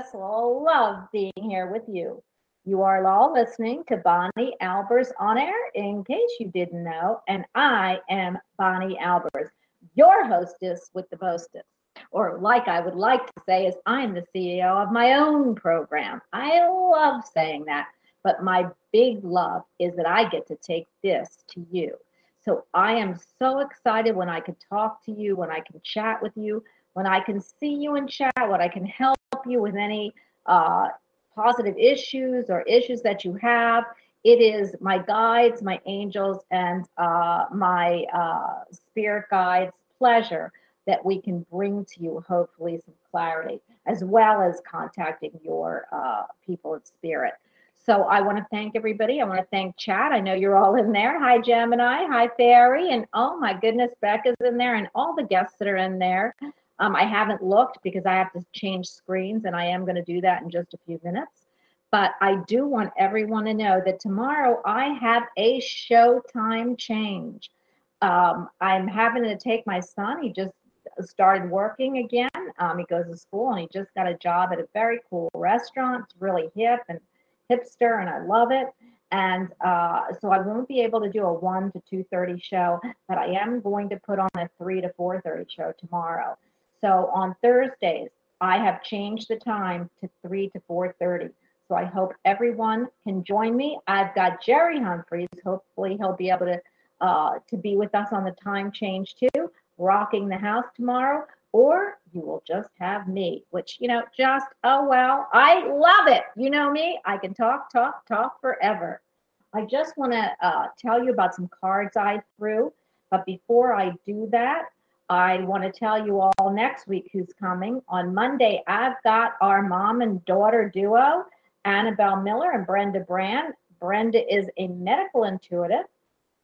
just love being here with you. You are all listening to Bonnie Albers on air, in case you didn't know. And I am Bonnie Albers, your hostess with the mostest. Or, like I would like to say, is I'm the CEO of my own program. I love saying that. But my big love is that I get to take this to you. So I am so excited when I can talk to you, when I can chat with you, when I can see you in chat, what I can help you with any uh, positive issues or issues that you have. It is my guides, my angels, and uh, my uh, spirit guides' pleasure that we can bring to you, hopefully, some clarity, as well as contacting your uh, people in spirit. So I want to thank everybody. I want to thank Chad. I know you're all in there. Hi, Gemini. Hi, Fairy. And oh my goodness, Becca's in there, and all the guests that are in there. Um, I haven't looked because I have to change screens and I am going to do that in just a few minutes. But I do want everyone to know that tomorrow I have a showtime change. Um, I'm having to take my son. He just started working again. Um, he goes to school and he just got a job at a very cool restaurant. It's really hip and hipster, and I love it. And uh, so I won't be able to do a one to two thirty show, but I am going to put on a three to four thirty show tomorrow. So on Thursdays, I have changed the time to three to four thirty. So I hope everyone can join me. I've got Jerry Humphreys. Hopefully he'll be able to uh, to be with us on the time change too, rocking the house tomorrow. Or you will just have me, which you know, just oh well, I love it. You know me, I can talk, talk, talk forever. I just want to uh, tell you about some cards I threw, but before I do that, I want to tell you all next week who's coming. On Monday, I've got our mom and daughter duo Annabelle Miller and Brenda Brand. Brenda is a medical intuitive,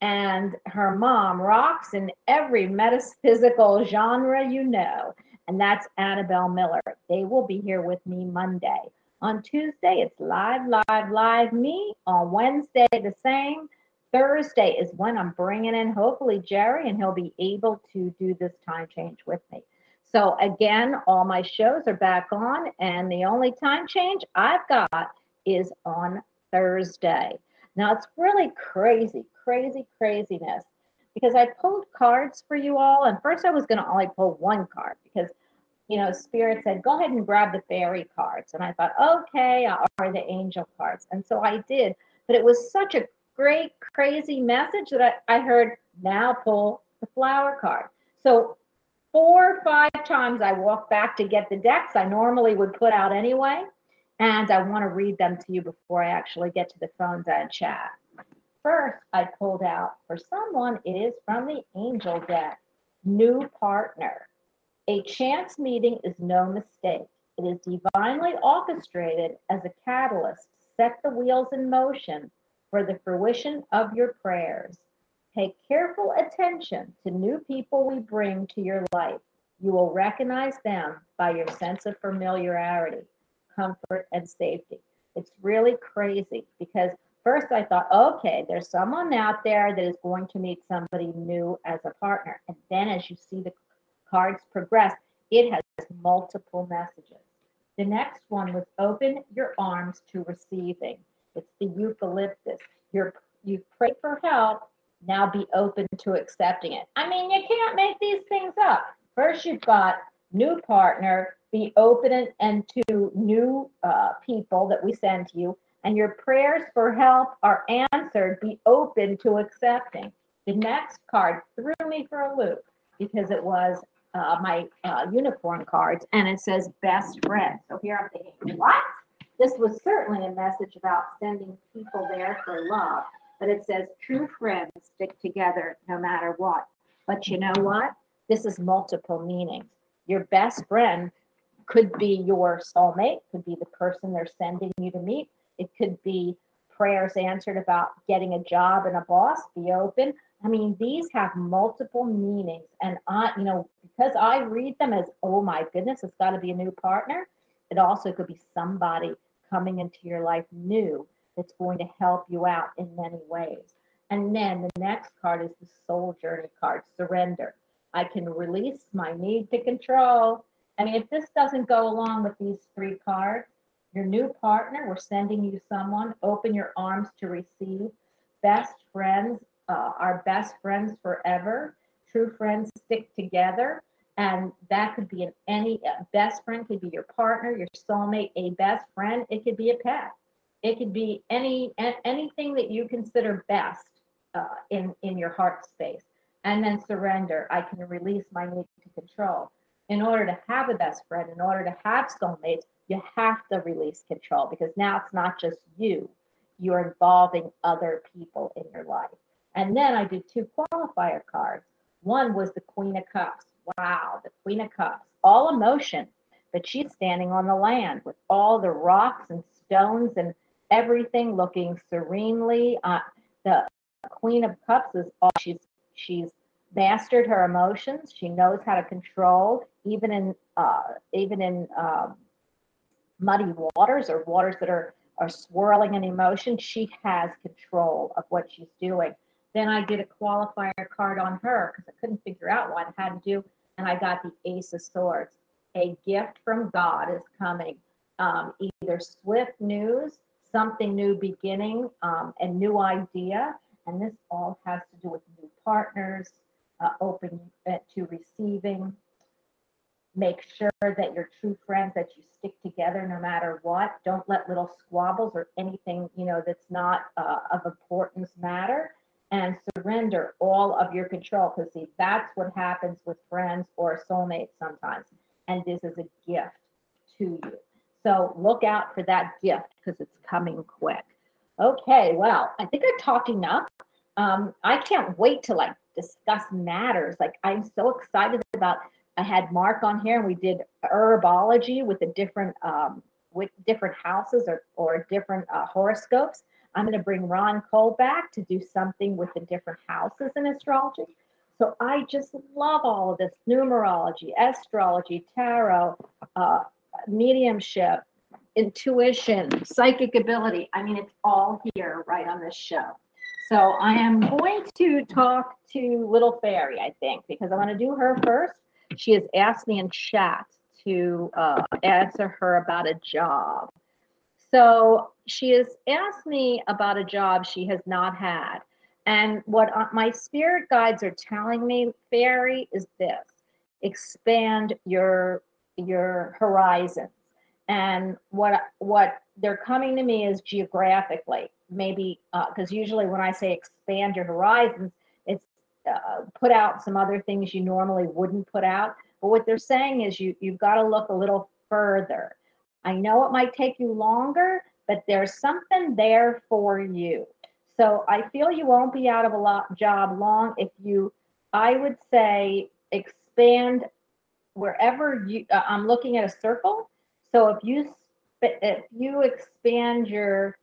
and her mom rocks in every metaphysical genre you know, and that's Annabelle Miller. They will be here with me Monday. On Tuesday, it's live, live, live me. On Wednesday, the same. Thursday is when I'm bringing in hopefully Jerry, and he'll be able to do this time change with me. So again, all my shows are back on, and the only time change I've got is on Thursday. Now it's really crazy, crazy, craziness because I pulled cards for you all, and first I was going to only pull one card because you know Spirit said go ahead and grab the fairy cards, and I thought okay, are the angel cards, and so I did. But it was such a great, crazy message that I, heard now pull the flower card. So four or five times I walked back to get the decks I normally would put out anyway. And I want to read them to you before I actually get to the phones and chat. First, I pulled out for someone, it is from the angel deck new partner. A chance meeting is no mistake. It is divinely orchestrated as a catalyst set the wheels in motion for the fruition of your prayers. Pay careful attention to new people we bring to your life. You will recognize them by your sense of familiarity, comfort, and safety. It's really crazy because first I thought, okay, there's someone out there that is going to meet somebody new as a partner. And then as you see the cards progress, it has multiple messages. The next one was open your arms to receiving. It's the eucalyptus. You're, you pray for help now be open to accepting it. I mean, you can't make these things up. First, you've got new partner, be open and to new uh, people that we send to you, and your prayers for help are answered. Be open to accepting. The next card threw me for a loop because it was uh, my uh, unicorn cards, and it says best friend. So here I'm thinking, what? This was certainly a message about sending people there for love but it says true friends stick together no matter what. But you know what? This is multiple meanings. Your best friend could be your soulmate, could be the person they're sending you to meet. It could be prayers answered about getting a job and a boss, be open. I mean, these have multiple meanings. And I, you know, because I read them as, oh my goodness, it's got to be a new partner. It also could be somebody coming into your life new that's going to help you out in many ways. And then the next card is the soul journey card, surrender. I can release my need to control. I mean, if this doesn't go along with these three cards, your new partner, we're sending you someone, open your arms to receive. Best friends, uh, our best friends forever. True friends stick together. And that could be an any best friend could be your partner, your soulmate, a best friend. It could be a pet. It could be any anything that you consider best uh, in in your heart space, and then surrender. I can release my need to control. In order to have a best friend, in order to have soulmates, you have to release control because now it's not just you. You're involving other people in your life. And then I did two qualifier cards. One was the Queen of Cups. Wow, the Queen of Cups, all emotion, but she's standing on the land with all the rocks and stones and everything looking serenely. Uh, the Queen of Cups is all she's she's mastered her emotions. She knows how to control, even in uh, even in um, muddy waters or waters that are are swirling in emotion. She has control of what she's doing. Then I did a qualifier card on her because I couldn't figure out what I had to do, and I got the Ace of Swords. A gift from God is coming. Um, either swift news, something new beginning, um, a new idea, and this all has to do with new partners, uh, open uh, to receiving. Make sure that your true friends that you stick together no matter what. Don't let little squabbles or anything you know that's not uh, of importance matter. And surrender all of your control because see that's what happens with friends or soulmates sometimes. And this is a gift to you. So look out for that gift because it's coming quick. Okay, well, I think I talked enough. Um, I can't wait to like discuss matters. Like I'm so excited about. I had Mark on here, and we did herbology with the different um, with different houses or or different uh, horoscopes. I'm going to bring Ron Cole back to do something with the different houses in astrology. So I just love all of this numerology, astrology, tarot, uh, mediumship, intuition, psychic ability. I mean, it's all here right on this show. So I am going to talk to Little Fairy, I think, because I'm going to do her first. She has asked me in chat to uh, answer her about a job. So she has asked me about a job she has not had. And what uh, my spirit guides are telling me, Fairy, is this. Expand your your horizons. And what what they're coming to me is geographically maybe because uh, usually when i say expand your horizons it's uh, put out some other things you normally wouldn't put out. But what they're saying is you you've got to look a little further i know it might take you longer but there's something there for you. So i feel you won't be out of a lot, job long if you i would say expand wherever you uh, i'm looking at a circle. So if you if you expand your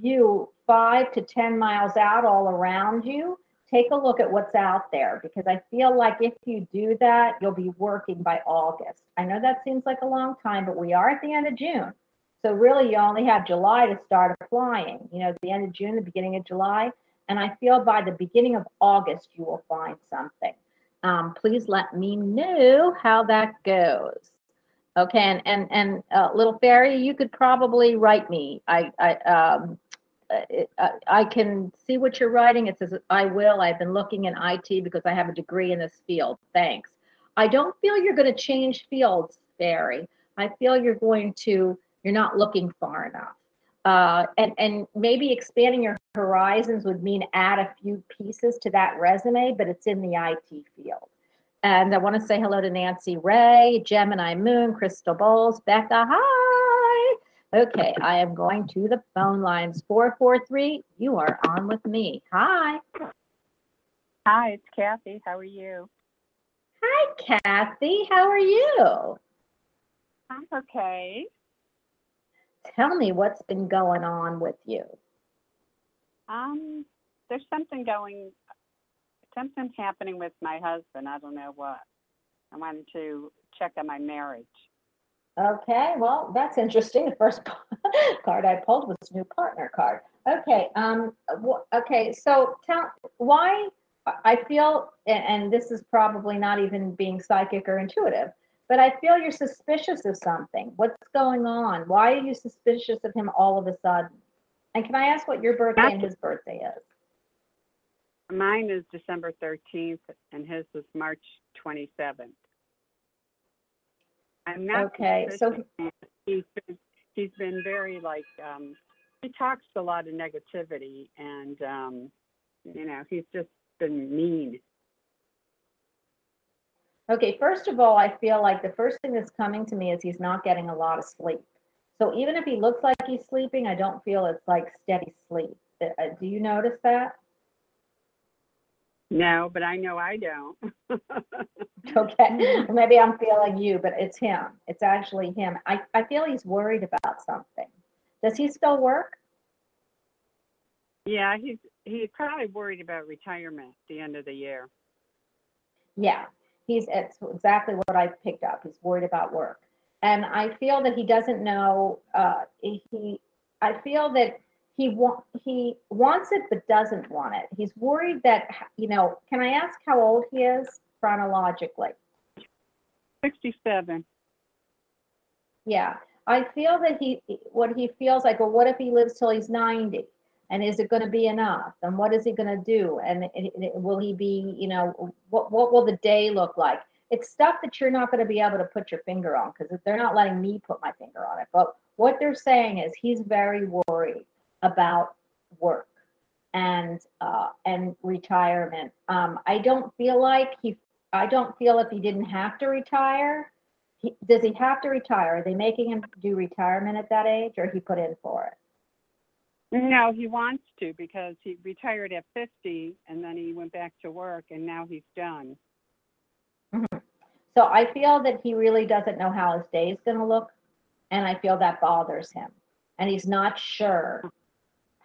view five to 10 miles out all around you, take a look at what's out there because I feel like if you do that, you'll be working by August. I know that seems like a long time, but we are at the end of June. So really you only have July to start applying, you know, the end of June, the beginning of July. And I feel by the beginning of August, you will find something. Um, please let me know how that goes. Okay, and and and uh, little fairy, you could probably write me. I I um, I, uh, can see what you're writing. It says I will. I've been looking in IT because I have a degree in this field. Thanks. I don't feel you're going to change fields, fairy. I feel you're going to. You're not looking far enough. Uh, and and maybe expanding your horizons would mean add a few pieces to that resume, but it's in the IT field. And I want to say hello to Nancy Ray, Gemini Moon, Crystal Bowles, Becca. Hi. Okay, I am going to the phone lines. 443, you are on with me. Hi. Hi, it's Kathy. How are you? Hi, Kathy. How are you? I'm okay. Tell me what's been going on with you. Um, there's something going something's happening with my husband. I don't know what. I wanted to check on my marriage. Okay, well, that's interesting. The first card I pulled was new partner card. Okay, um, okay, so tell why I feel, and this is probably not even being psychic or intuitive, but I feel you're suspicious of something. What's going on? Why are you suspicious of him all of a sudden? And can I ask what your birthday and his birthday is? Mine is December 13th, and his was March 27th. I'm not okay. So he's been, he's been very like um, he talks a lot of negativity, and um, you know he's just been mean. Okay, first of all, I feel like the first thing that's coming to me is he's not getting a lot of sleep. So even if he looks like he's sleeping, I don't feel it's like steady sleep. Uh, do you notice that? No, but I know I don't. okay. Maybe I'm feeling you, but it's him. It's actually him. I, I feel he's worried about something. Does he still work? Yeah, he's he's probably worried about retirement at the end of the year. Yeah, he's it's exactly what I picked up. He's worried about work, and I feel that he doesn't know. Uh, he, I feel that he want he wants it but doesn't want it. He's worried that you know. Can I ask how old he is chronologically? Sixty-seven. Yeah, I feel that he what he feels like. Well, what if he lives till he's ninety? And is it going to be enough? And what is he going to do? And it, it, will he be? You know, what what will the day look like? It's stuff that you're not going to be able to put your finger on because they're not letting me put my finger on it. But what they're saying is he's very worried about work and uh, and retirement. Um, I don't feel like he. I don't feel if he didn't have to retire. He, does he have to retire? Are they making him do retirement at that age, or he put in for it? No, he wants to because he retired at 50 and then he went back to work and now he's done. So I feel that he really doesn't know how his day is going to look, and I feel that bothers him, and he's not sure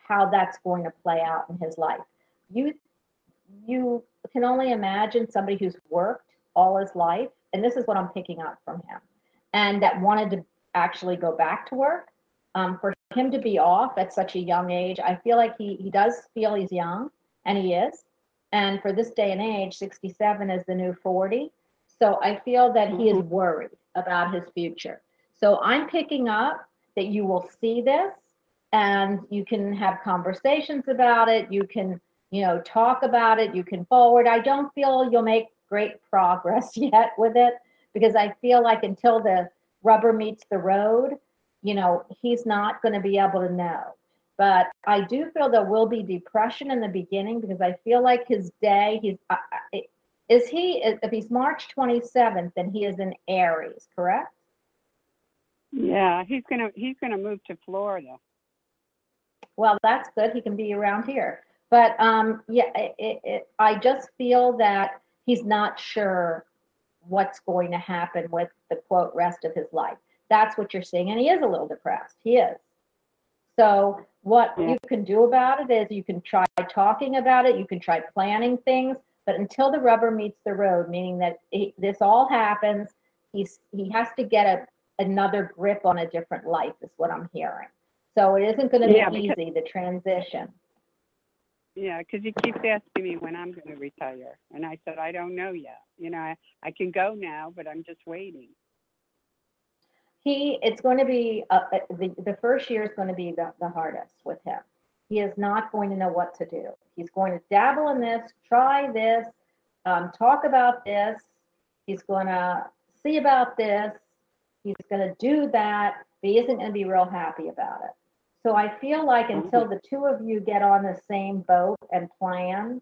how that's going to play out in his life. You you can only imagine somebody who's worked all his life, and this is what I'm picking up from him, and that wanted to actually go back to work. Um, for him to be off at such a young age, I feel like he he does feel he's young, and he is. And for this day and age, 67 is the new 40. So I feel that he is worried about his future. So I'm picking up that you will see this and you can have conversations about it. You can, you know, talk about it. You can forward. I don't feel you'll make great progress yet with it because I feel like until the rubber meets the road, you know, he's not going to be able to know. But I do feel there will be depression in the beginning because I feel like his day, he's, I, is he, if he's March 27th, then he is in Aries, correct? Yeah, he's gonna he's gonna move to Florida. Well, that's good. He can be around here. But um, yeah, it, it, it, I just feel that he's not sure what's going to happen with the quote rest of his life. That's what you're seeing. And he is a little depressed. He is. So, what Yeah. you can do about it is you can try talking about it, you can try planning things, but until the rubber meets the road, meaning that he, this all happens, he's he has to get a another grip on a different life, is what I'm hearing. So it isn't going to Yeah, be because- easy the transition. Yeah, because he keeps asking me when I'm going to retire, and I said I don't know yet. You know, I, I can go now, but I'm just waiting. He, it's going to be, uh, uh, the, the first year is going to be the, the hardest with him. He is not going to know what to do. He's going to dabble in this, try this, um, talk about this. He's going to see about this. He's going to do that, but he isn't going to be real happy about it. So I feel like until the two of you get on the same boat and plan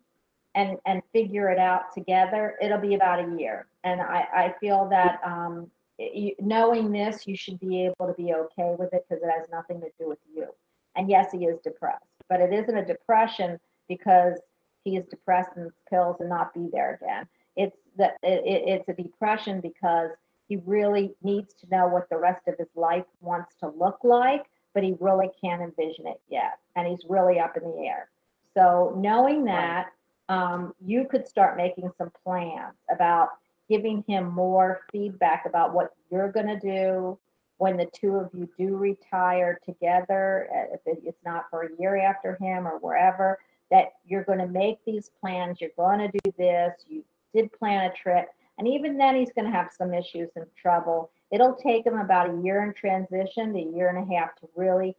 and, and figure it out together, it'll be about a year. And I, I feel that, um, you, knowing this, you should be able to be okay with it because it has nothing to do with you. And yes, he is depressed, but it isn't a depression because he is depressed and pills and not be there again. It's that it, it- it's a depression because he really needs to know what the rest of his life wants to look like, but he really can't envision it yet, and he's really up in the air. So knowing that, um, you could start making some plans about giving him more feedback about what you're going to do when the two of you do retire together, uh, if it's not for a year after him or wherever, that you're going to make these plans, you're going to do this, you did plan a trip, and even then he's going to have some issues and trouble. It'll take him about a year in transition, to a year and a half to really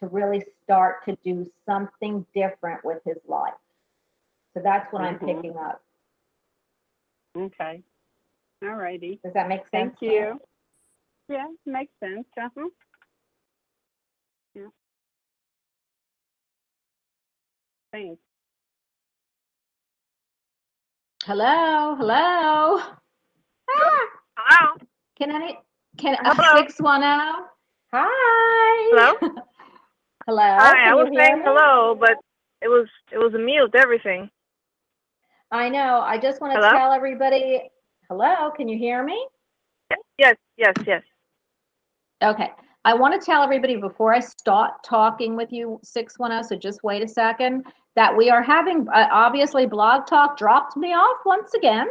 to really start to do something different with his life. So that's what I'm Mhm. picking up. Okay. All righty. Does that make sense? Thank you. Yeah, makes sense. Uh-huh. Yeah. Thanks. Hello, hello. Ah, Hello. Can I can, Hello. six one oh? Hi. Hello? Hello. Hi, I was saying me? hello, but it was it was a mute everything. I know, I just want to Hello? tell everybody, hello, can you hear me? Yes, yes, yes. Okay, I want to tell everybody before I start talking with you, 610, so just wait a second, that we are having, uh, obviously, Blog Talk dropped me off once again.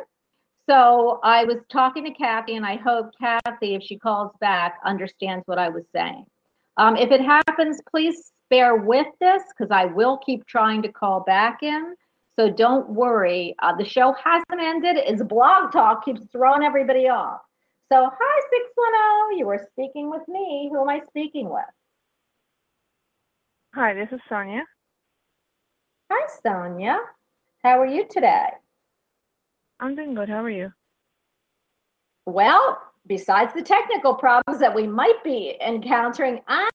So I was talking to Kathy, and I hope Kathy, if she calls back, understands what I was saying. Um, if it happens, please bear with this because I will keep trying to call back in. So don't worry. Uh, the show hasn't ended. It's Blog Talk keeps throwing everybody off. So, hi, 610. You were speaking with me. Who am I speaking with? Hi, this is Sonia. Hi, Sonia. How are you today? I'm doing good. How are you? Well, besides the technical problems that we might be encountering, I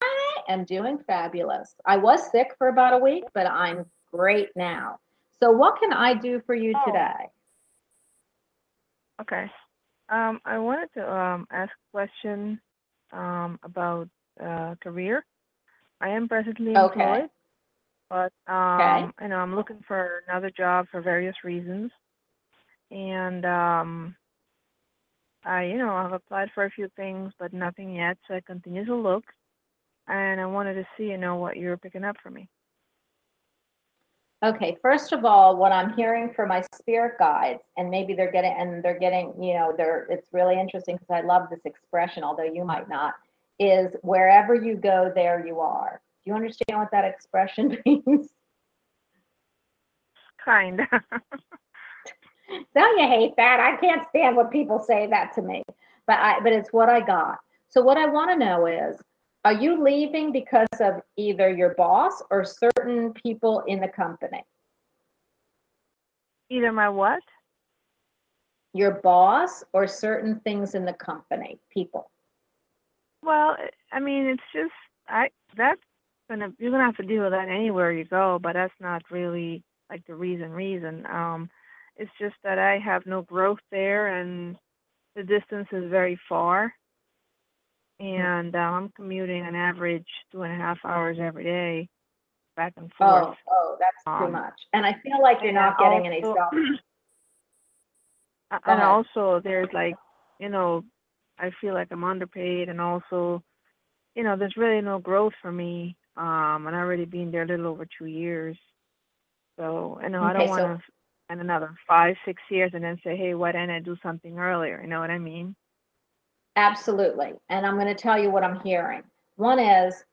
am doing fabulous. I was sick for about a week, but I'm great now. So, what can I do for you Oh. today? Okay. Um, I wanted to um, ask a question um, about uh, career. I am presently Okay. employed, but um, you know I'm looking for another job for various reasons, and um, I you know I've applied for a few things, but nothing yet. So I continue to look, and I wanted to see you know what you're picking up for me. Okay, first of all, what I'm hearing from my spirit guides, and maybe they're getting, and they're getting, you know, they're, it's really interesting because I love this expression, although you might not, is wherever you go, there you are. Do you understand what that expression means? Kind. Don't you hate that? I can't stand when people say that to me, but I, but it's what I got. So what I want to know is, are you leaving because of either your boss or certain people in the company? Either my what? Your boss or certain things in the company, people? Well, I mean, it's just I that's gonna you're gonna have to deal with that anywhere you go, but that's not really like the reason. Reason. Um, it's just that I have no growth there, and the distance is very far, and uh, I'm commuting an average two and a half hours every day, back and Oh, forth. oh, oh that's too Um, much. And I feel like you're not getting any also- self. A- and also there's like you know i feel like i'm underpaid and also you know there's really no growth for me um and i've already been there a little over two years so you know i don't want to spend another five six years and then say hey why didn't i do something earlier you know what i mean Absolutely. And I'm going to tell you what I'm hearing. One is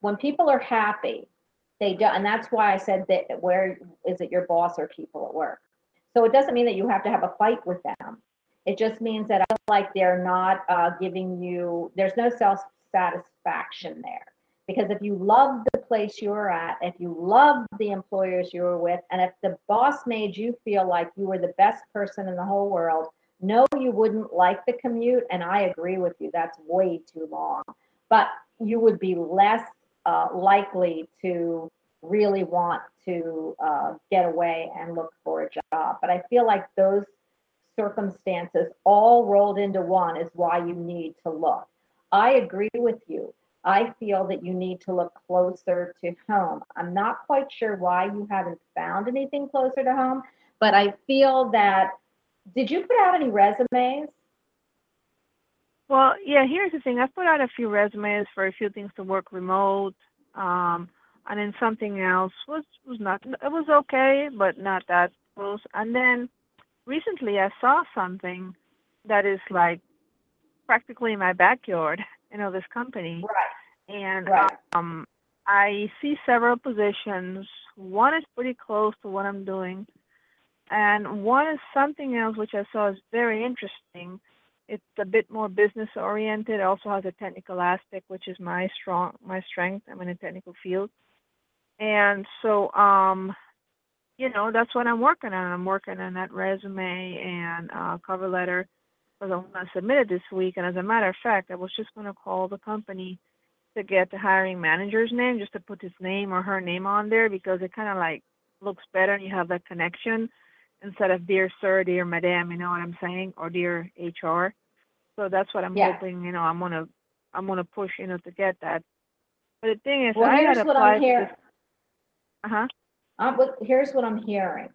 when people are happy, they don't. and that's why I said that where is it your boss or people at work? So it doesn't mean that you have to have a fight with them. It just means that I like they're not uh, giving you, there's no self satisfaction there. Because if you love the place you're at, if you love the employers you were with, and if the boss made you feel like you were the best person in the whole world, no, you wouldn't like the commute, and I agree with you. That's way too long. But you would be less uh, likely to really want to uh, get away and look for a job. But I feel like those circumstances all rolled into one is why you need to look. I agree with you. I feel that you need to look closer to home. I'm not quite sure why you haven't found anything closer to home, but I feel that did you put out any resumes? well yeah here's the thing i've put out a few resumes for a few things to work remote um and then something else was was not it was okay but not that close and then recently i saw something that is like practically in my backyard you know this company. Right, and right. um i see several positions. One is pretty close to what i'm doing. And one is something else which i saw is very interesting. It's a bit more business oriented it also has a technical aspect which is my strong my strength. I'm in a technical field. And so um you know that's what i'm working on. I'm working on that resume and uh cover letter because i want to submit it this week and as a matter of fact i was just going to call the company to get the hiring manager's name just to put his name or her name on there because it kind of like looks better and you have that connection instead of dear sir dear madam you know what i'm saying or dear hr so that's what i'm Yeah. hoping you know i'm going to i'm going to push you know to get that but the thing is Well, i here's had what applied I'm hearing. uh-huh Uh, but here's what I'm hearing.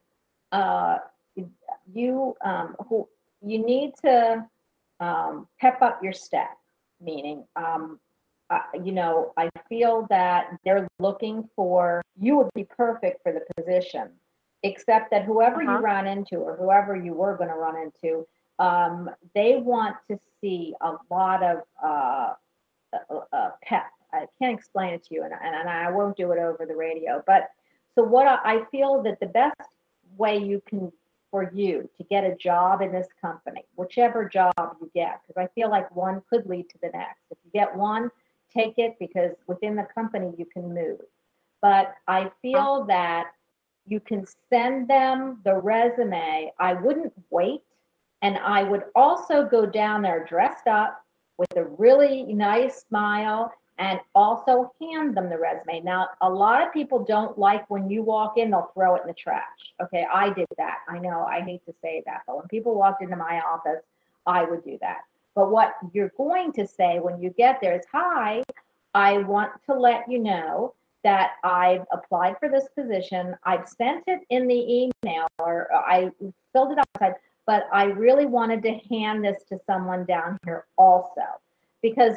Uh, you, um, who, you need to, um, pep up your step, meaning, um, uh, you know, I feel that they're looking for you would be perfect for the position, except that whoever Uh-huh. you run into or whoever you were going to run into, um, they want to see a lot of uh, uh, uh, pep. I can't explain it to you, and, and, and I won't do it over the radio. But so what I, I feel that the best way you can for you to get a job in this company, whichever job you get, because I feel like one could lead to the next. If you get one, take it because within the company you can move. But I feel that you can send them the resume. I wouldn't wait. And I would also go down there dressed up with a really nice smile and also hand them the resume. Now, a lot of people don't like when you walk in, they'll throw it in the trash. Okay, I did that. I know I hate to say that, but when people walked into my office, I would do that. But what you're going to say when you get there is, Hi, I want to let you know that I've applied for this position. I've sent it in the email or uh, I filled it out, but I really wanted to hand this to someone down here also. Because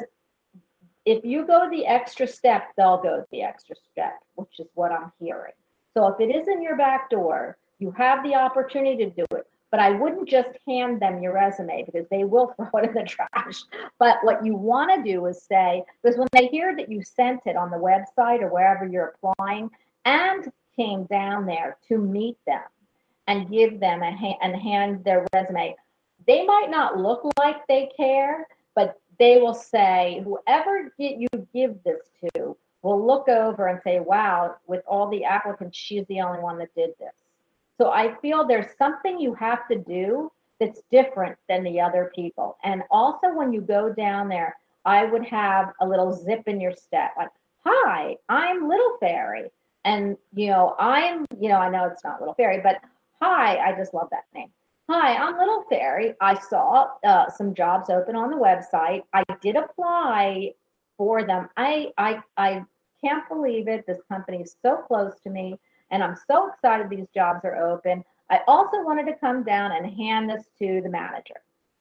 if you go the extra step, they'll go the extra step, which is what I'm hearing. So if it is in your back door, you have the opportunity to do it. But I wouldn't just hand them your resume because they will throw it in the trash. But what you want to do is say, because when they hear that you sent it on the website or wherever you're applying and came down there to meet them and give them a hand and hand their resume, they might not look like they care, but they will say, whoever you give this to will look over and say, wow, with all the applicants, she's the only one that did this. So I feel there's something you have to do that's different than the other people. And also when you go down there, I would have a little zip in your step, like, hi, I'm Little Fairy. And, you know, I'm, you know, I know it's not Little Fairy, but hi, I just love that name. Hi, I'm Little Fairy. I saw uh, some jobs open on the website. I did apply for them. I, I, I can't believe it. This company is so close to me, and I'm so excited these jobs are open. I also wanted to come down and hand this to the manager.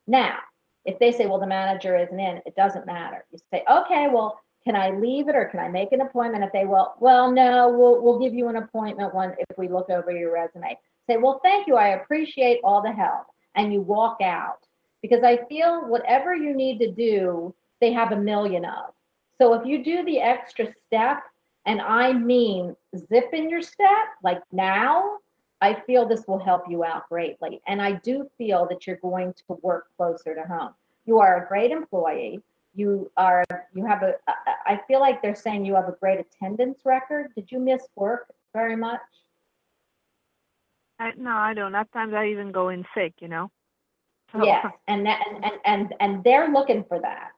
Now, if they say, well, the manager isn't in, it doesn't matter. You say, okay, well, can I leave it or can I make an appointment? If they will, well, no, we'll, we'll give you an appointment when if we look over your resume. Say, well, thank you. I appreciate all the help. And you walk out because I feel whatever you need to do, they have a million of. So if you do the extra step, and I mean zip in your step, like now, I feel this will help you out greatly. And I do feel that you're going to work closer to home. You are a great employee. You are, you have a, I feel like they're saying you have a great attendance record. Did you miss work very much? I, no, I don't. At times I even go in sick, you know. So, Yes, and that, and, and, and, and they're looking for that.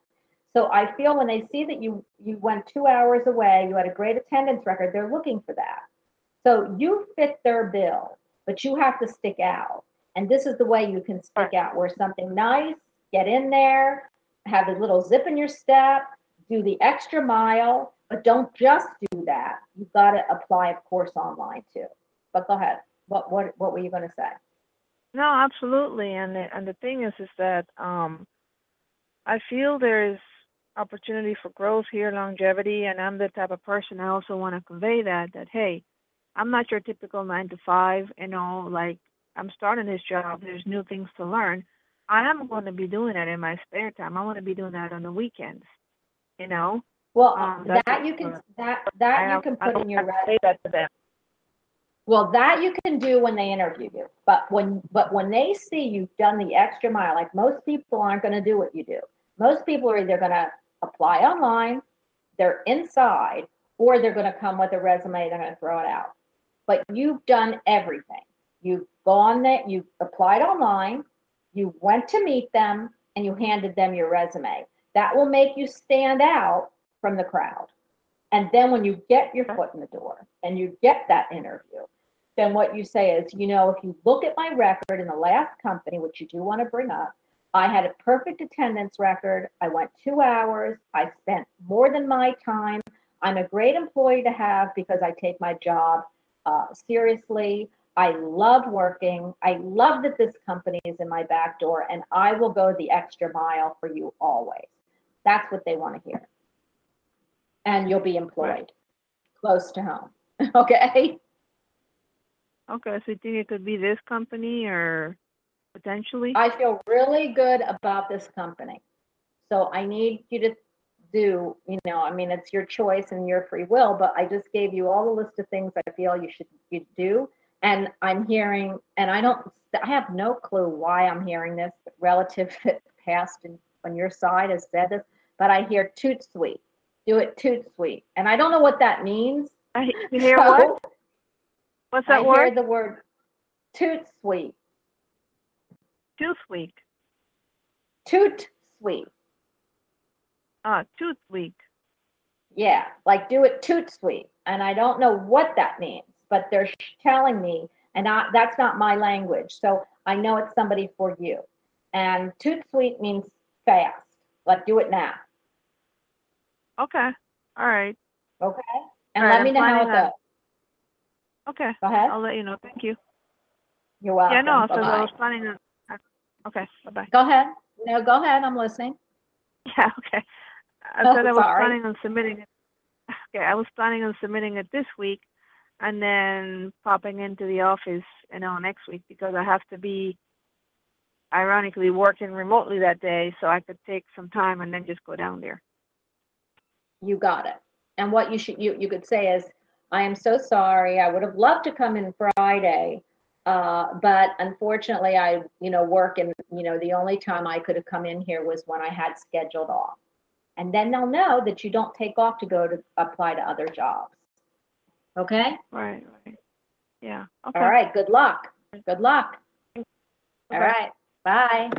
So I feel when they see that you, you went two hours away, you had a great attendance record, they're looking for that. So you fit their bill, but you have to stick out. And this is the way you can stick out, wear something nice, get in there, have a little zip in your step, do the extra mile, but don't just do that. You've got to apply, of course, online too. But go ahead. What, what, what were you going to say? No, absolutely. And the, and the thing is, is that um, I feel there is opportunity for growth here, longevity, and I'm the type of person I also want to convey that that hey, I'm not your typical nine to five. You know, like I'm starting this job. There's new things to learn. I am going to be doing that in my spare time. I want to be doing that on the weekends. You know, Well, Um, that you can, that, I that you have- can I put in your resume. say that to them. Well, that you can do when they interview you, but when, but when they see you've done the extra mile, like most people aren't gonna do what you do. Most people are either gonna apply online, they're inside, or they're gonna come with a resume, they're gonna throw it out. But you've done everything. You've gone there, you applied online, you went to meet them, and you handed them your resume. That will make you stand out from the crowd. And then when you get your foot in the door and you get that interview, then what you say is, you know, if you look at my record in the last company, which you do want to bring up, I had a perfect attendance record. I went two hours. I spent more than my time. I'm a great employee to have because I take my job uh, seriously. I love working. I love that this company is in my back door, and I will go the extra mile for you always. That's what they want to hear. And you'll be employed close to home. Okay. Okay, so you think it could be this company or potentially? I feel really good about this company. So I need you to do, you know, I mean, it's your choice and your free will, but I just gave you all the list of things I feel you should you do. And I'm hearing, and I don't, I have no clue why I'm hearing this relative past and on your side has said this, but I hear toot sweet, do it toot sweet. And I don't know what that means. I hear So, what? What's that I that hear the word toot sweet, Tooth week. toot sweet. Ah, tooth week. Yeah, like do it toot sweet. And I don't know what that means, but they're telling me, and I, that's not my language. So I know it's somebody for you. And toot sweet means fast, like do it now. Okay. All right. Okay. And All let me I'm know how it goes. Okay. Go ahead. I'll let you know. Thank you. You're welcome. yeah, no, so I was planning on. Okay, bye bye. Go ahead. No, go ahead. I'm listening. Yeah, okay. I Oh, said I was sorry. planning on submitting it. Okay, I was planning on submitting it this week and then popping into the office, you know, next week because I have to be ironically working remotely that day so I could take some time and then just go down there. You got it. And what you should you you could say is, I am so sorry. I would have loved to come in Friday, uh, but unfortunately, I you know work and you know the only time I could have come in here was when I had scheduled off. And then they'll know that you don't take off to go to apply to other jobs. Okay. Right, right. Yeah. Okay. All right. Good luck. Good luck. All Okay. right. Bye.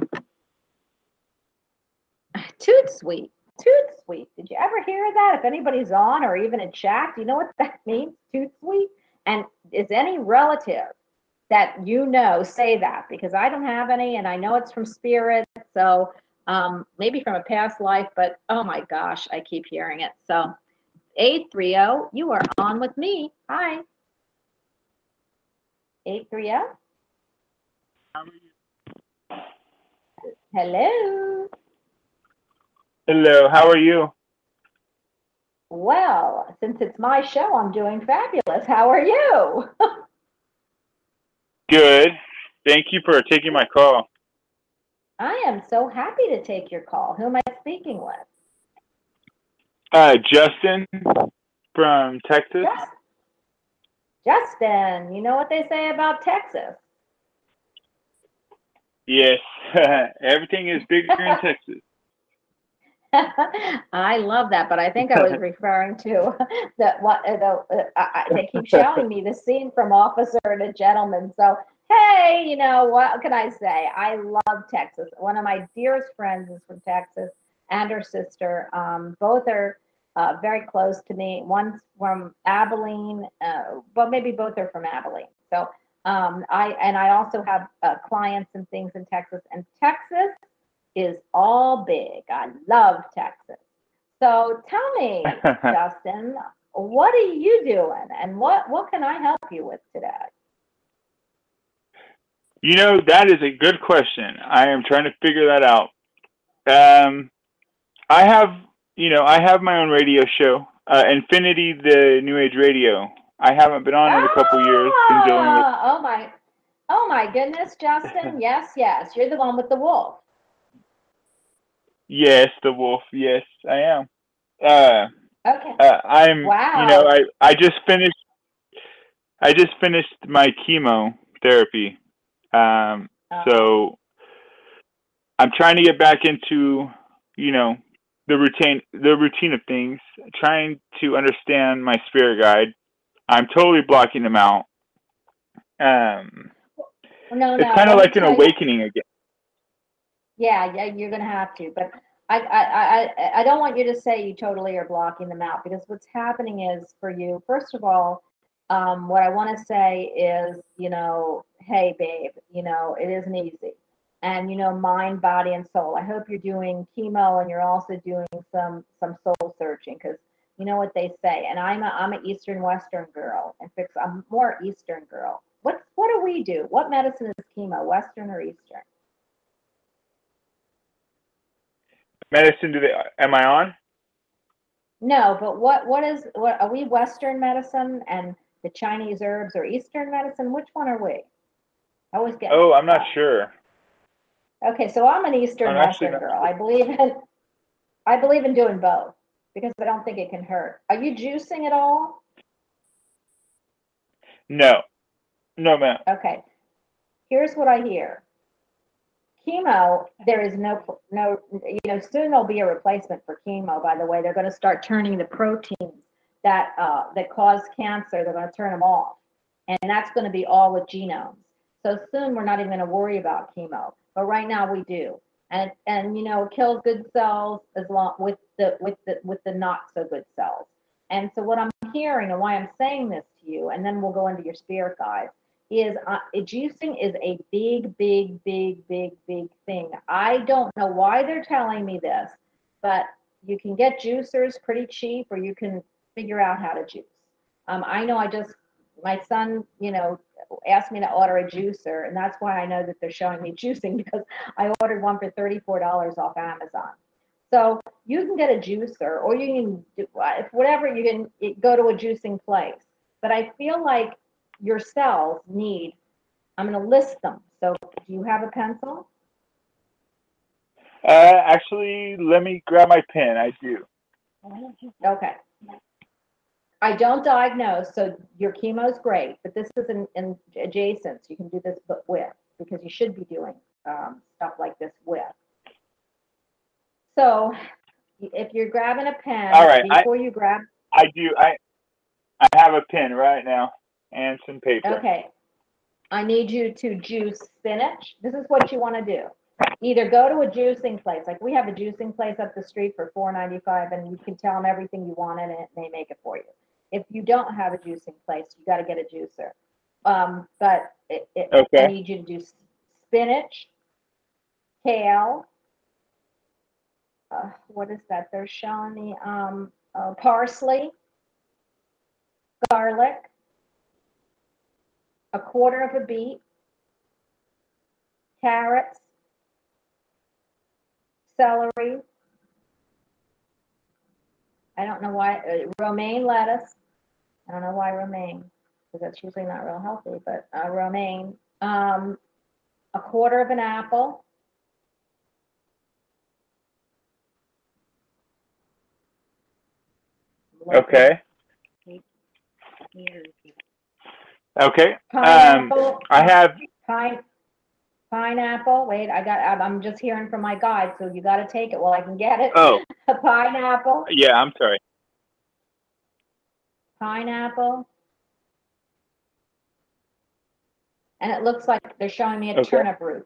Toot sweet. Toot sweet. Did you ever hear that? If anybody's on or even in chat, do you know what that means? Toot sweet. And is any relative that you know say that? Because I don't have any, and I know it's from spirit. So um, maybe from a past life, but oh my gosh, I keep hearing it. So 830, you are on with me. Hi. 830. Hello. Hello, how are you? Well, since it's my show, I'm doing fabulous. How are you? Good. Thank you for taking my call. I am so happy to take your call. Who am I speaking with? Uh, Justin from Texas. Yes. Justin, you know what they say about Texas? Yes, everything is bigger in Texas. I love that, but I think I was referring to that. What uh, the, uh, I, they keep showing me the scene from Officer and a Gentleman. So hey, you know what can I say? I love Texas. One of my dearest friends is from Texas, and her sister. Um, both are uh, very close to me. One's from Abilene, uh, but maybe both are from Abilene. So um, I and I also have uh, clients and things in Texas, and Texas is all big. I love Texas. So tell me, Justin, what are you doing, and what what can I help you with today? You know, that is a good question. I am trying to figure that out. Um, I have, you know, I have my own radio show, uh, Infinity, the New Age Radio. I haven't been on in a couple years. Been dealing with. Ah, Oh my, oh my goodness, Justin. yes, yes, you're the one with the wolf. Yes, the wolf. Yes, I am. Uh, Okay. uh, I'm. Wow. You know, I I just finished. I just finished my chemotherapy. Um, Uh, so I'm trying to get back into, you know, the routine the routine of things, trying to understand my spirit guide. I'm totally blocking them out. Um, no, no. it's kind of like an awakening again. Yeah, yeah, you're gonna have to, but I, I, I, I- don't want you to say you totally are blocking them out because what's happening is for you, first of all, um, what I want to say is, you know, hey, babe, you know, it isn't easy. And, you know, mind, body, and soul. I hope you're doing chemo and you're also doing some, some soul searching because you know what they say. And I'm a, I'm an Eastern Western girl. and fact, I'm more Eastern girl. What, what do we do? What medicine is chemo, Western or Eastern? Medicine, do they? Am I on? No, but what what is what are we Western medicine and the Chinese herbs or Eastern medicine? Which one are we? I always get. Oh, I'm not up. sure. Okay, so I'm an Eastern I'm Western not- girl. I believe in I believe in doing both because I don't think it can hurt. Are you juicing at all? No, no, ma'am. Okay. Here's what I hear. Chemo, there is no no you know soon there'll be a replacement for chemo. By the way, they're going to start turning the proteins that uh, that cause cancer. They're going to turn them off, and that's going to be all with genomes. So soon we're not even going to worry about chemo, but right now we do. And and you know it kills good cells as long with the with the with the not so good cells. And so what I'm hearing and why I'm saying this to you, and then we'll go into your spirit guides, is uh, juicing is a big, big, big, big, big thing. I don't know why they're telling me this, but you can get juicers pretty cheap, or you can figure out how to juice. Um, I know I just my son, you know, asked me to order a juicer, and that's why I know that they're showing me juicing because I ordered one for thirty-four dollars off Amazon. So you can get a juicer, or you can do if whatever you can go to a juicing place. But I feel like your cells need. I'm going to list them. So do you have a pencil? Uh, actually, let me grab my pen. I do. Okay. I don't diagnose, so your chemo's great, but this is an, an adjacent. so You can do this but with because you should be doing um, stuff like this with. So if you're grabbing a pen, All right, I- before you grab, I do. I I have a pen right now and some paper. okay, I need you to juice spinach. This is what you want to do. Either go to a juicing place, like we have a juicing place up the street for four ninety five, and you can tell them everything you want in it, and they make it for you. If you don't have a juicing place, you got to get a juicer. Um, but it, it, I need you to do spinach, kale. Uh, what is that? They're showing me um, uh, parsley, garlic, a quarter of a beet, carrots, celery. I don't know why uh, romaine lettuce. I don't know why romaine because that's usually not real healthy, but uh, romaine. Um, a quarter of an apple. Okay. Okay. Um, Pineapple. I have. Pine, pineapple. Wait, I got. I'm- I'm just hearing from my guide, so you got to take it while I can get it. Oh, A pineapple. yeah. I'm sorry. Pineapple. And it looks like they're showing me a Okay. turnip root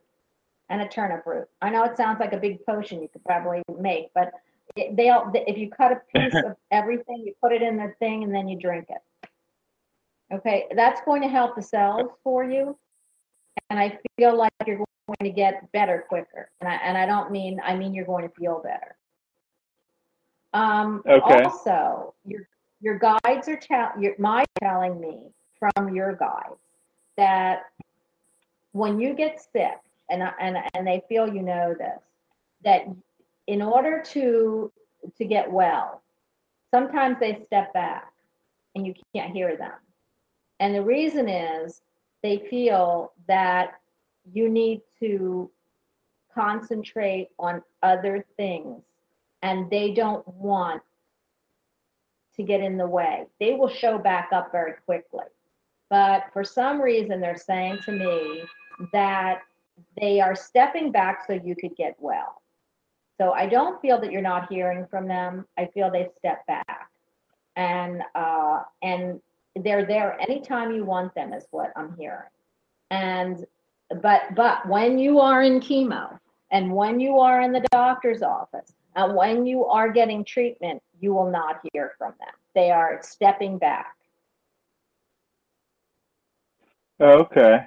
and a turnip root. I know it sounds like a big potion you could probably make, but it, they all, if you cut a piece of everything, you put it in the thing and then you drink it. Okay, that's going to help the cells for you. And I feel like you're going to get better quicker. And I, and I don't mean, I mean you're going to feel better. Um, Okay. Also, your your guides are telling, your my telling me from your guides that when you get sick, and I- and and they feel you know this, that in order to to get well, sometimes they step back, and you can't hear them. And the reason is they feel that you need to concentrate on other things and they don't want to get in the way. They will show back up very quickly. But for some reason, they're saying to me that they are stepping back so you could get well. So I don't feel that you're not hearing from them. I feel they've stepped back. And uh, and they're there anytime you want them is what I'm hearing. And but but when you are in chemo and when you are in the doctor's office and when you are getting treatment, you will not hear from them. They are stepping back. Okay.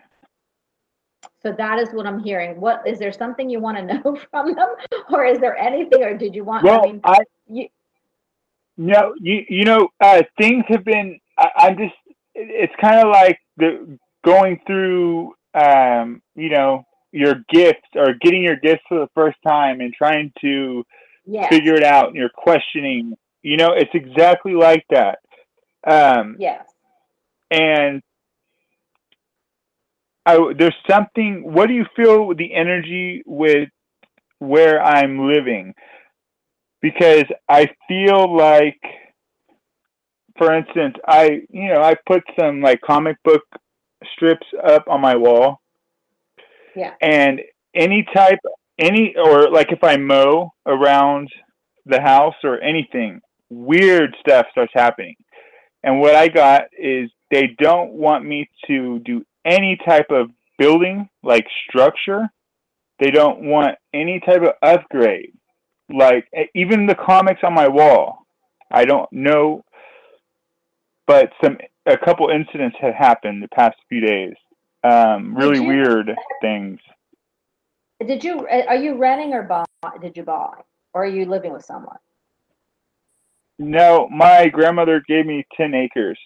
So that is what I'm hearing. What is there something you want to know from them, or is there anything, or did you want? I Well, mean, I you, no, you you know, uh, things have been. I, I'm just. It's kind of like the going through, um, you know, your gifts or getting your gifts for the first time and trying to yeah, figure it out. And you're questioning You know, it's exactly like that. Um, Yes. and I, there's something. What do you feel with the energy with where I'm living? Because I feel like, for instance, I you know I put some like comic book strips up on my wall, Yeah. and any type, any or like if I mow around the house or anything, weird stuff starts happening. And what I got is they don't want me to do any type of building, like structure. They don't want any type of upgrade. Like even the comics on my wall. I don't know, but some a couple incidents have happened the past few days. Um, really you- weird things. Did you uh, are you renting or buy? Did you buy, or are you living with someone? No, my grandmother gave me ten acres.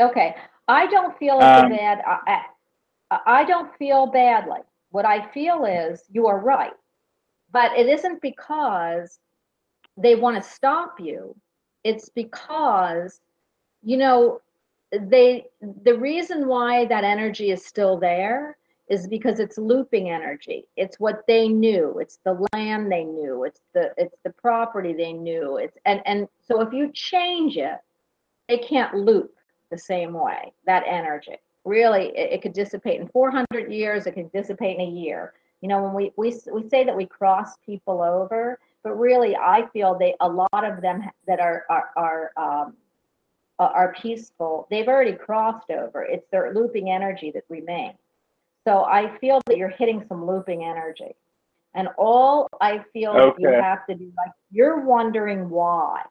Okay, I don't feel Um, bad. I, I, I don't feel badly. What I feel is you are right, but it isn't because they want to stop you. It's because you know they. The reason why that energy is still there is because it's looping energy. It's what they knew. It's the land they knew. It's the it's the property they knew. It's and and so if you change it, they can't loop the same way, that energy. Really, it, it could dissipate in 400 years, it could dissipate in a year. You know, when we, we, we say that we cross people over, but really, I feel they, a lot of them that are, are, are, um, are peaceful, they've already crossed over. It's their looping energy that remains. So I feel that you're hitting some looping energy. And all I feel that you have to do, like, you're wondering why.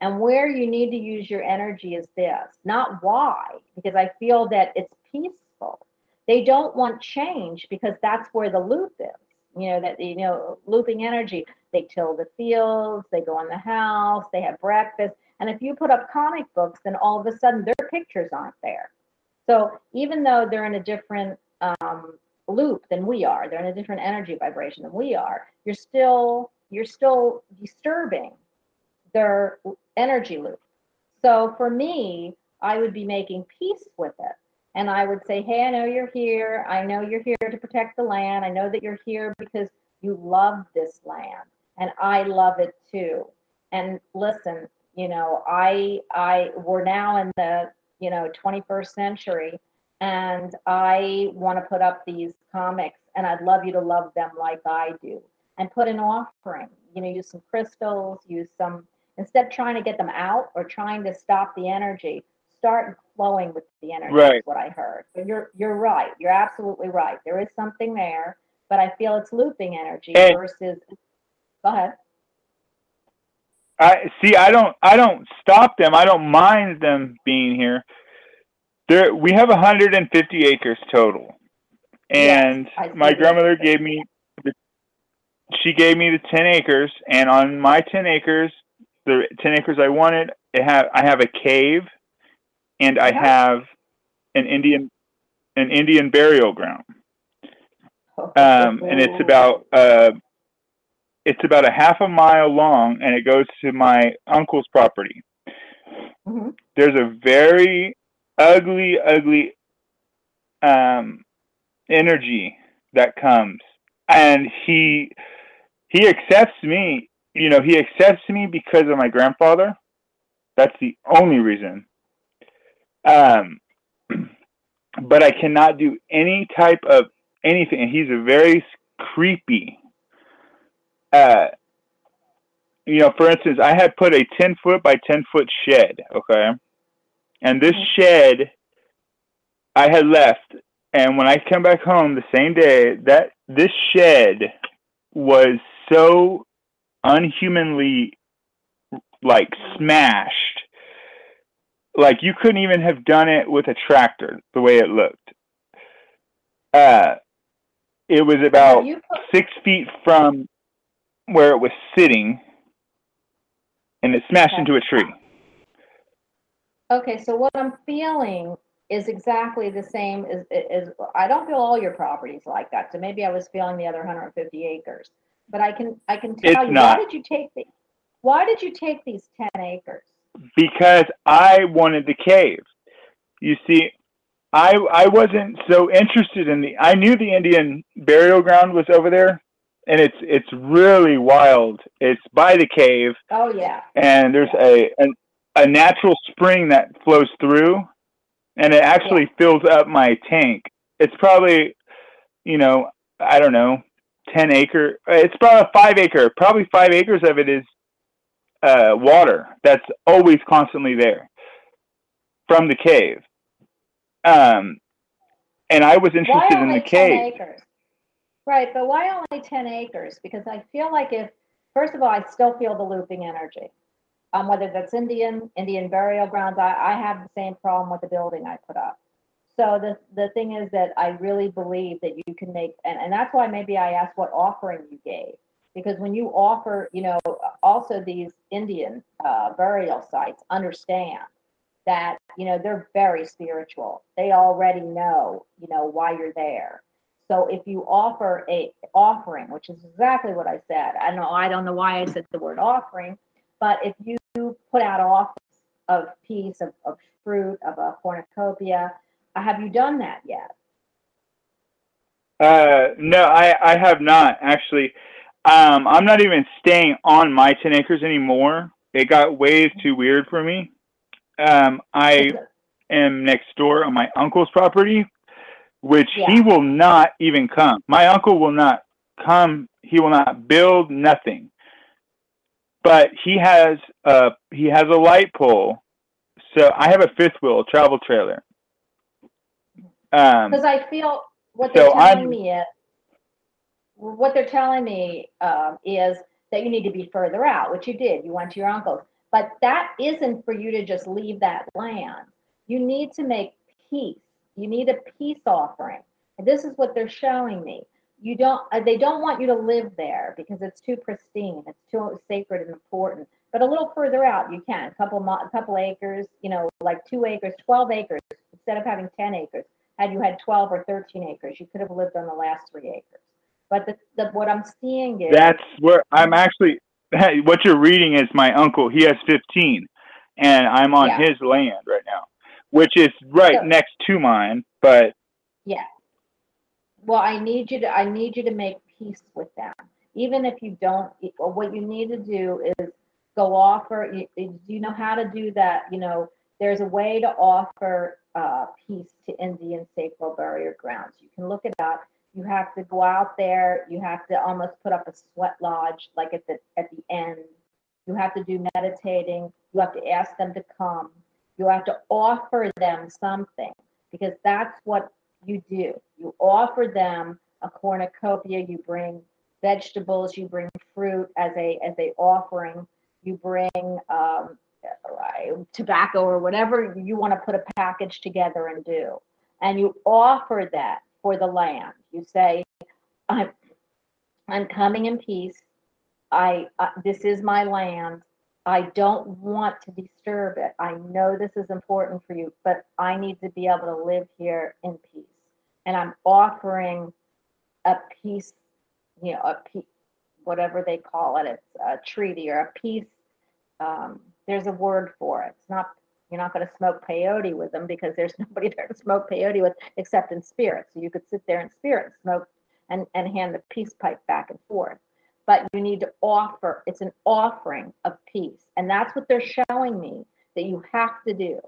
And where you need to use your energy is this, not why, because I feel that it's peaceful. They don't want change because that's where the loop is. You know, that, you know, looping energy, they till the fields, they go in the house, they have breakfast. And if you put up comic books, then all of a sudden their pictures aren't there. So even though they're in a different um, loop than we are, they're in a different energy vibration than we are, you're still, you're still disturbing their energy loop. So for me, I would be making peace with it. And I would say, hey, I know you're here. I know you're here to protect the land. I know that you're here because you love this land and I love it too. And listen, you know, I I we're now in the, you know, 21st century and I want to put up these comics and I'd love you to love them like I do and put an offering. You know, use some crystals, use some instead of trying to get them out or trying to stop the energy, start flowing with the energy. Right. Is what I heard. But you're you're right. You're absolutely right. There is something there, but I feel it's looping energy And- versus. Go ahead. I see. I don't. I don't stop them. I don't mind them being here. There, we have 150 acres total, and Yes, my grandmother acres. gave me. The, she gave me the 10 acres, and on my 10 acres, the 10 acres I wanted, it have I have a cave, and I have an Indian, an Indian burial ground. um, and it's about uh, it's about a half a mile long, and it goes to my uncle's property. Mhm. There's a very ugly, ugly um, energy that comes, and he he accepts me. You know, he accepts me because of my grandfather. That's the only reason. Um, but I cannot do any type of anything. And he's a very creepy. Uh, you know, for instance, I had put a ten foot by ten foot shed. Okay, and this Mhm. shed I had left, and when I come back home the same day, that this shed was so unhumanly like smashed like you couldn't even have done it with a tractor the way it looked uh it was about six feet from where it was sitting and it smashed Okay. into a tree okay, so what I'm feeling is exactly the same as, as I don't feel all your properties like that. So maybe I was feeling the other 150 acres, but I can I can tell It's you not. why did you take the Why did you take these 10 acres? Because I wanted the cave. You see, I I wasn't so interested in the. I knew the Indian burial ground was over there, and it's it's really wild. It's by the cave, Oh, yeah. and there's a a, a natural spring that flows through, and it actually fills up my tank. It's probably, you know, I don't know, ten acre. It's probably five acre. Probably five acres of it is uh, water that's always constantly there from the cave. Um, and I was interested in the 10 cave. acres? Right, but why only 10 acres? Because I feel like if, first of all, I still feel the looping energy. Um, whether that's Indian, Indian burial grounds, I, I have the same problem with the building I put up. So the, the thing is that I really believe that you can make, and, and that's why maybe I asked what offering you gave. Because when you offer, you know, also these Indian uh, burial sites understand that, you know, they're very spiritual. They already know, you know, why you're there. So if you offer a offering, which is exactly what I said, I know I don't know why I said the word offering, but if you put out offers of peace, of, of fruit, of a cornucopia, have you done that yet? Uh, no, I, I have not actually. Um, I'm not even staying on my 10 acres anymore. It got way too weird for me. Um, I am next door on my uncle's property, which he will not even come. My uncle will not come. He will not build nothing. But he has a he has a light pole. So I have a fifth wheel travel trailer. Um, Because I feel what they're So telling I'm- me is, what they're telling me um, is that you need to be further out, which you did. You went to your uncle's, but that isn't for you to just leave that land. You need to make peace. You need a peace offering, and this is what they're showing me. You don't. uh, They don't want you to live there because it's too pristine. It's too sacred and important. But a little further out, you can. A couple, a couple acres. You know, like two acres, twelve acres instead of having ten acres had you had 12 or 13 acres, you could have lived on the last three acres. But the, the what I'm seeing is That's where I'm actually. What you're reading is my uncle. He has 15, and I'm on Yeah. his land right now, which is right So- next to mine. But yeah. Well, I need you to I need you to make peace with them. Even if you don't, what you need to do is go offer. You, do you know how to do that? You know, there's a way to offer uh, peace to Indian sacred burial grounds. You can look it up. You have to go out there. You have to almost put up a sweat lodge, like at the at the end. You have to do meditating. You have to ask them to come. You have to offer them something because that's what you do. You offer them a cornucopia. You bring vegetables. You bring fruit as a as a offering. You bring um, uh, tobacco or whatever you want to put a package together and do, and you offer that for the land. You say, "I'm I'm coming in peace. I uh, this is my land. I don't want to disturb it. I know this is important for you, but I need to be able to live here in peace. And I'm offering a peace, you know, a peace, whatever they call it, it's a treaty or a peace. Um, there's a word for it. It's not, you're not going to smoke peyote with them because there's nobody there to smoke peyote with except in spirit. So you could sit there in spirit and smoke and, and hand the peace pipe back and forth. But you need to offer it's an offering of peace. And that's what they're showing me that you have to do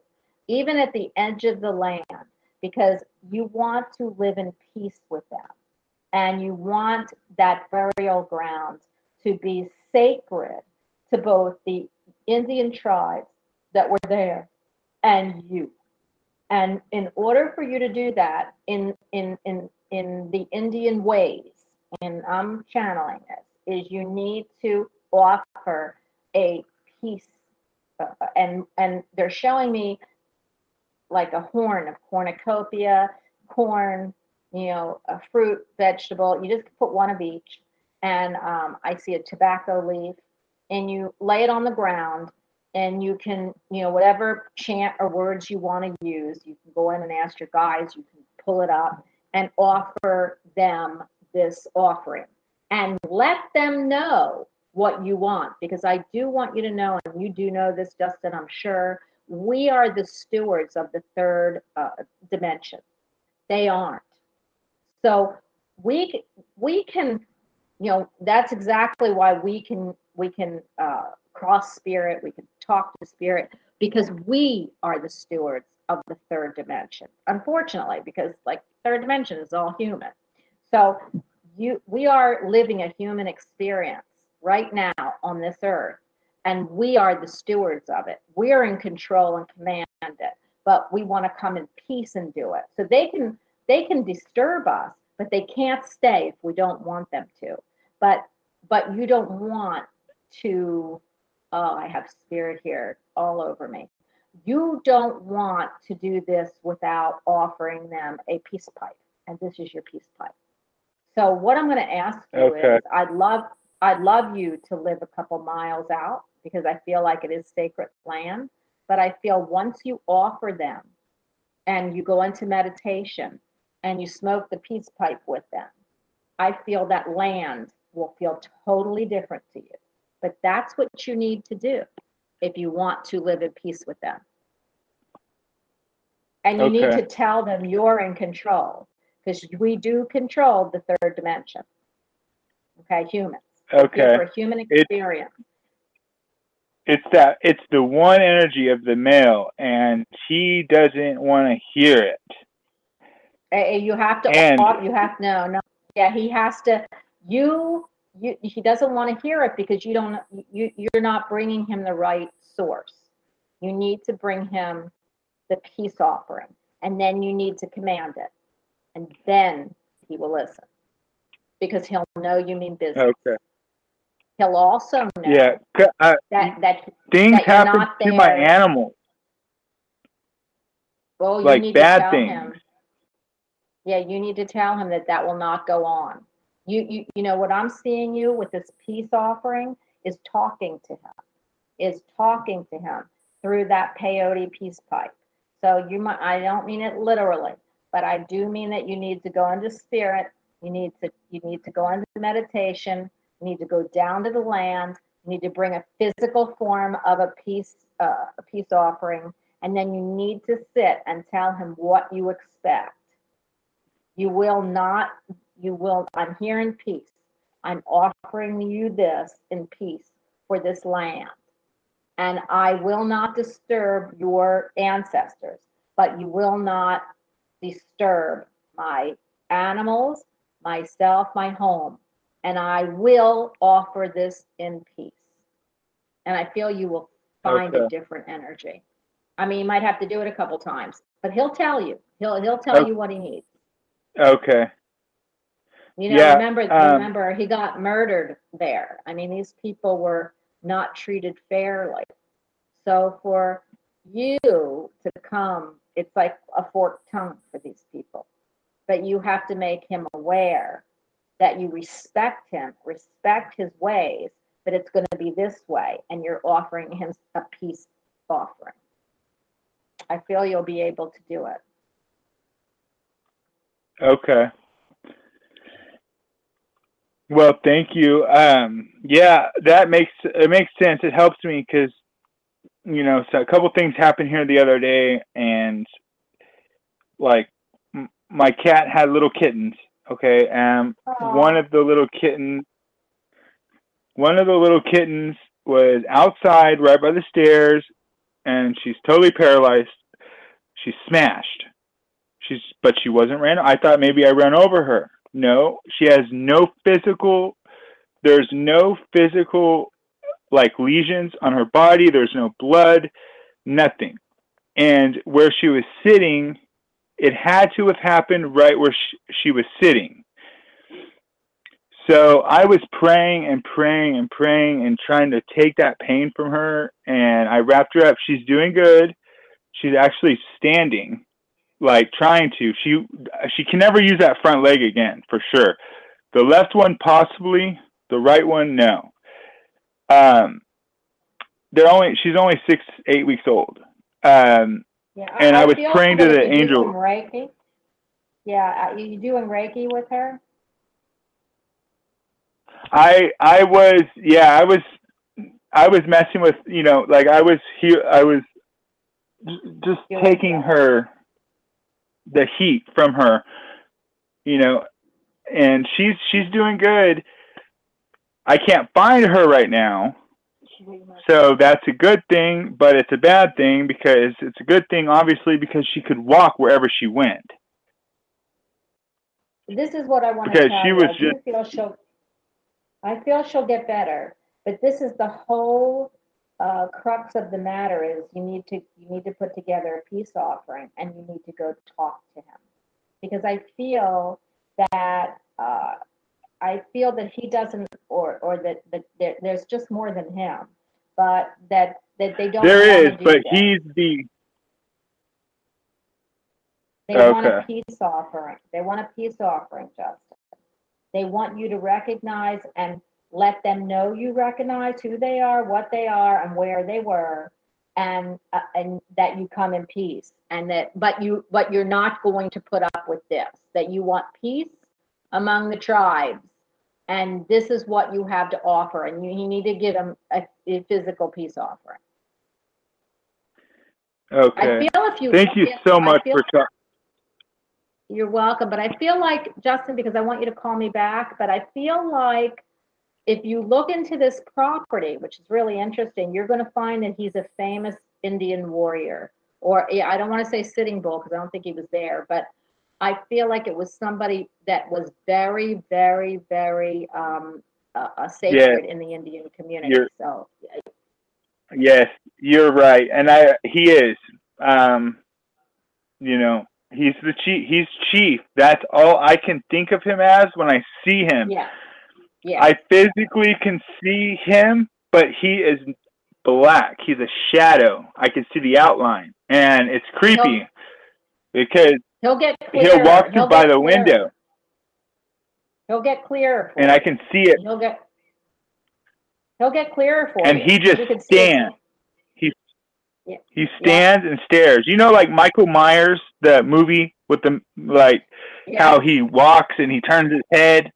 even at the edge of the land because you want to live in peace with them. And you want that burial ground to be sacred to both the indian tribes that were there and you. And in order for you to do that in in in in the indian ways and i'm channeling this is you need to offer a piece uh, and and they're showing me like a horn of cornucopia corn you know a fruit vegetable. You just put one of each and um, i see a tobacco leaf and you lay it on the ground and you can you know whatever chant or words you want to use you can go in and ask your guides you can pull it up and offer them this offering and let them know what you want because I do want you to know, and you do know this, Justin, I'm sure, we are the stewards of the third uh, dimension. They aren't. So we we can, you know, that's exactly why we can we can uh, cross spirit, we can talk to spirit because we are the stewards of the third dimension. Unfortunately, because like third dimension is all human. So you we are living a human experience right now on this earth and we are the stewards of it we are in control and command it but we want to come in peace and do it so they can they can disturb us but they can't stay if we don't want them to but but you don't want to oh i have spirit here all over me. You don't want to do this without offering them a peace pipe and this is your peace pipe. So what i'm going to ask you Okay. is i'd love i'd love you to live a couple miles out because i feel like it is sacred land but i feel once you offer them and you go into meditation and you smoke the peace pipe with them i feel that land will feel totally different to you but that's what you need to do if you want to live in peace with them. And you need to tell them you're in control because we do control the third dimension. Okay humans. Okay. for human It- experience. It's that it's the one energy of the male and he doesn't want to hear it. Uh, you have to And- you have no no. Yeah he has to you you he doesn't want to hear it because you don't you you're not bringing him the right source you need to bring him the peace offering and then you need to command it and then he will listen because he'll know you mean business Okay. he'll also know Yeah. Uh, that that things that happen to my animals. well you like need bad to tell things. him yeah you need to tell him that that will not go on you you you know what i'm seeing you with this peace offering is talking to him is talking to him through that peyote peace pipe. So you might i don't mean it literally but i do mean that you need to go into spirit. You need to you need to go into meditation. You need to go down to the land. You need to bring a physical form of a peace uh, a peace offering. And then you need to sit and tell him what you expect. You will not you will i'm here in peace. I'm offering you this in peace for this land. And i will not disturb your ancestors but you will not disturb my animals myself my home. And i will offer this in peace. And i feel you will find a different energy. I mean you might have to do it a couple times but he'll tell you. He'll he'll tell Okay. you what he needs. Okay. You know, Yeah, remember, um, remember, he got murdered there. I mean, these people were not treated fairly. So for you to come, it's like a forked tongue for these people. But you have to make him aware that you respect him, respect his ways, but it's going to be this way, and you're offering him a peace offering. I feel you'll be able to do it. Okay. Well, thank you. Um, yeah, that makes it makes sense. It helps me because you know, so a couple things happened here the other day, and like m- my cat had little kittens. Okay, um, one of the little kittens, one of the little kittens was outside right by the stairs, and she's totally paralyzed. She's smashed. She's but she wasn't ran. I thought maybe I ran over her. No, she has no physical. There's no physical like lesions on her body. There's no blood, nothing. And where she was sitting, it had to have happened right where she, she was sitting. So I was praying and praying and praying and trying to take that pain from her. And I wrapped her up. She's doing good. She's actually standing like trying to. She she can never use that front leg again for sure. The left one possibly, the right one no. Um, they're only she's only six eight weeks old. Um, Yeah, And I was praying to the angel. Reiki. Yeah, uh, you doing Reiki with her? I I was yeah I was I was messing with you know like I was here I was just taking her the heat from her you know and she's she's doing good. I can't find her right now. So that's a good thing but it's a bad thing because it's a good thing obviously because she could walk wherever she went. This is what I want to Because tell she you. was I do feel she'll, I feel she'll get better, but this is the whole uh, crux of the matter is you need to, you need to put together a peace offering and you need to go talk to him. Because I feel that, uh, I feel that he doesn't, or, or that, that there, there's just more than him, but that, that they don't. there is but that. he's the They want a peace offering. They want a peace offering, Justin. They want you to recognize and let them know you recognize who they are, what they are, and where they were, and uh, and that you come in peace. And that, but you, but you're not going to put up with this. That you want peace among the tribes, and this is what you have to offer. And you, you need to give them a, a physical peace offering. I okay feel if you thank you so much for talking You're welcome, but I feel like, Justin, because I want you to call me back, but I feel like if you look into this property, which is really interesting, you're gonna find that he's a famous Indian warrior. Or, I don't wanna say Sitting Bull, because I don't think he was there, but I feel like it was somebody that was very, very, very, um, uh, sacred in the Indian community, You're- so. Yes, you're right, and I he is. Um, you know, he's the chief. He's chief. That's all I can think of him as when I see him. Yeah, yeah, I physically can see him, but he is black. He's a shadow. I can see the outline, and it's creepy because he'll get clearer. he'll walk through he'll by the clearer. window, He'll get clearer. for and. I can see it. He'll get, he'll get clearer for me. And you. he just You can see stands. He Yeah. he stands and stares. You know, like Michael Myers, the movie with the like Yeah. how he walks and he turns his head.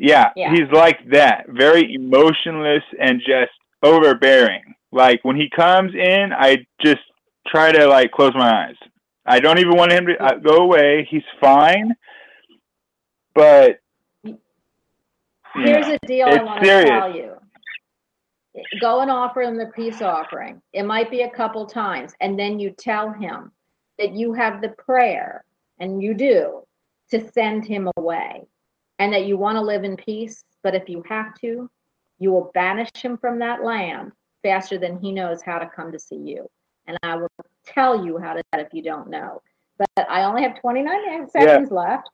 Yeah, Yeah. he's like that. Very emotionless and just overbearing. Like when he comes in, I just try to like close my eyes. I don't even want him to uh, go away. He's fine, but Here's yeah. the deal I want to tell you. Go and offer him the peace offering. It might be a couple times, and then you tell him that you have the prayer, and you do, to send him away, and that you want to live in peace. But if you have to, you will banish him from that land faster than he knows how to come to see you. And I will tell you how to do that if you don't know. But I only have 29 seconds left.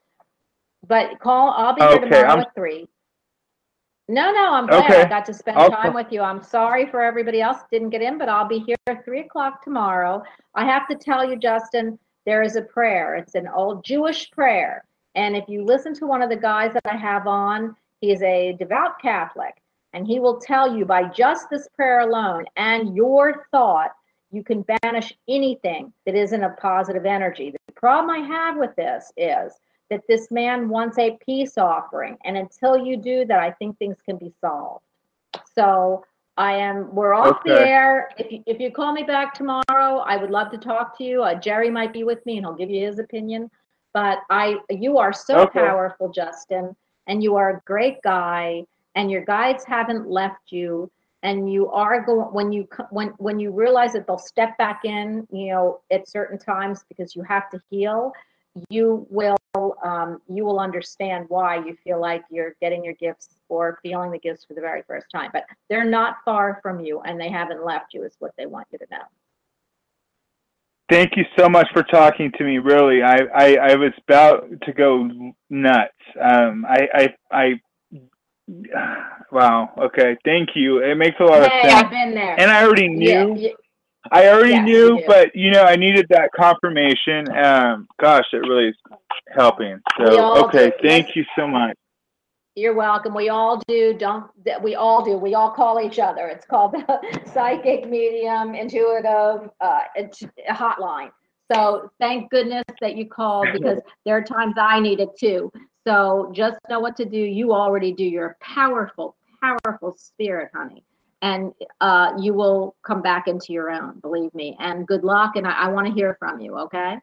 But call, I'll be here Okay, tomorrow I'm- at three. No, no, I'm glad I got to spend I'll time with you. I'm sorry for everybody else didn't get in, but I'll be here at three o'clock tomorrow. I have to tell you, Justin, there is a prayer. It's an old Jewish prayer. And if you listen to one of the guys that I have on, he is a devout Catholic. And he will tell you by just this prayer alone and your thought, you can banish anything that isn't a positive energy. The problem I have with this is that this man wants a peace offering. And until you do that, I think things can be solved. So I am, we're off the air. If you, if you call me back tomorrow, I would love to talk to you. Uh, Jerry might be with me and he'll give you his opinion. But I, you are so Okay. powerful, Justin, and you are a great guy, and your guides haven't left you. And you are going when you when when you realize that they'll step back in, you know, at certain times because you have to heal. You will um, you will understand why you feel like you're getting your gifts or feeling the gifts for the very first time. But they're not far from you, and they haven't left you. Is what they want you to know. Thank you so much for talking to me. Really, I I, I was about to go nuts. Um, I I I. Wow. Okay. Thank you. It makes a lot of sense. I've been there. And I already knew. yeah, I already Yes, knew, you but you know, I needed that confirmation. Um, gosh, it really is helping. So, okay, thank you so much. You're welcome. We all do. Don't we all do. We all call each other. It's called the psychic medium intuitive uh, hotline. So thank goodness that you called because there are times I need it too. So just know what to do. You already do. You're a powerful, powerful spirit, honey. And uh, you will come back into your own, believe me. And good luck. And I, I want to hear from you, okay?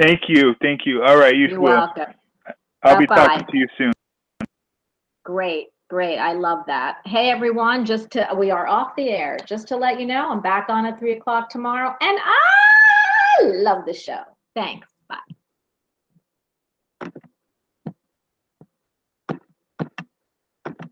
Thank you. Thank you. All right, you You're will. welcome. I'll be talking to you soon. Great, great. I love that. Hey, everyone, just to, we are off the air. Just to let you know, I'm back on at three o'clock tomorrow. And I love the show. Thanks. Bye.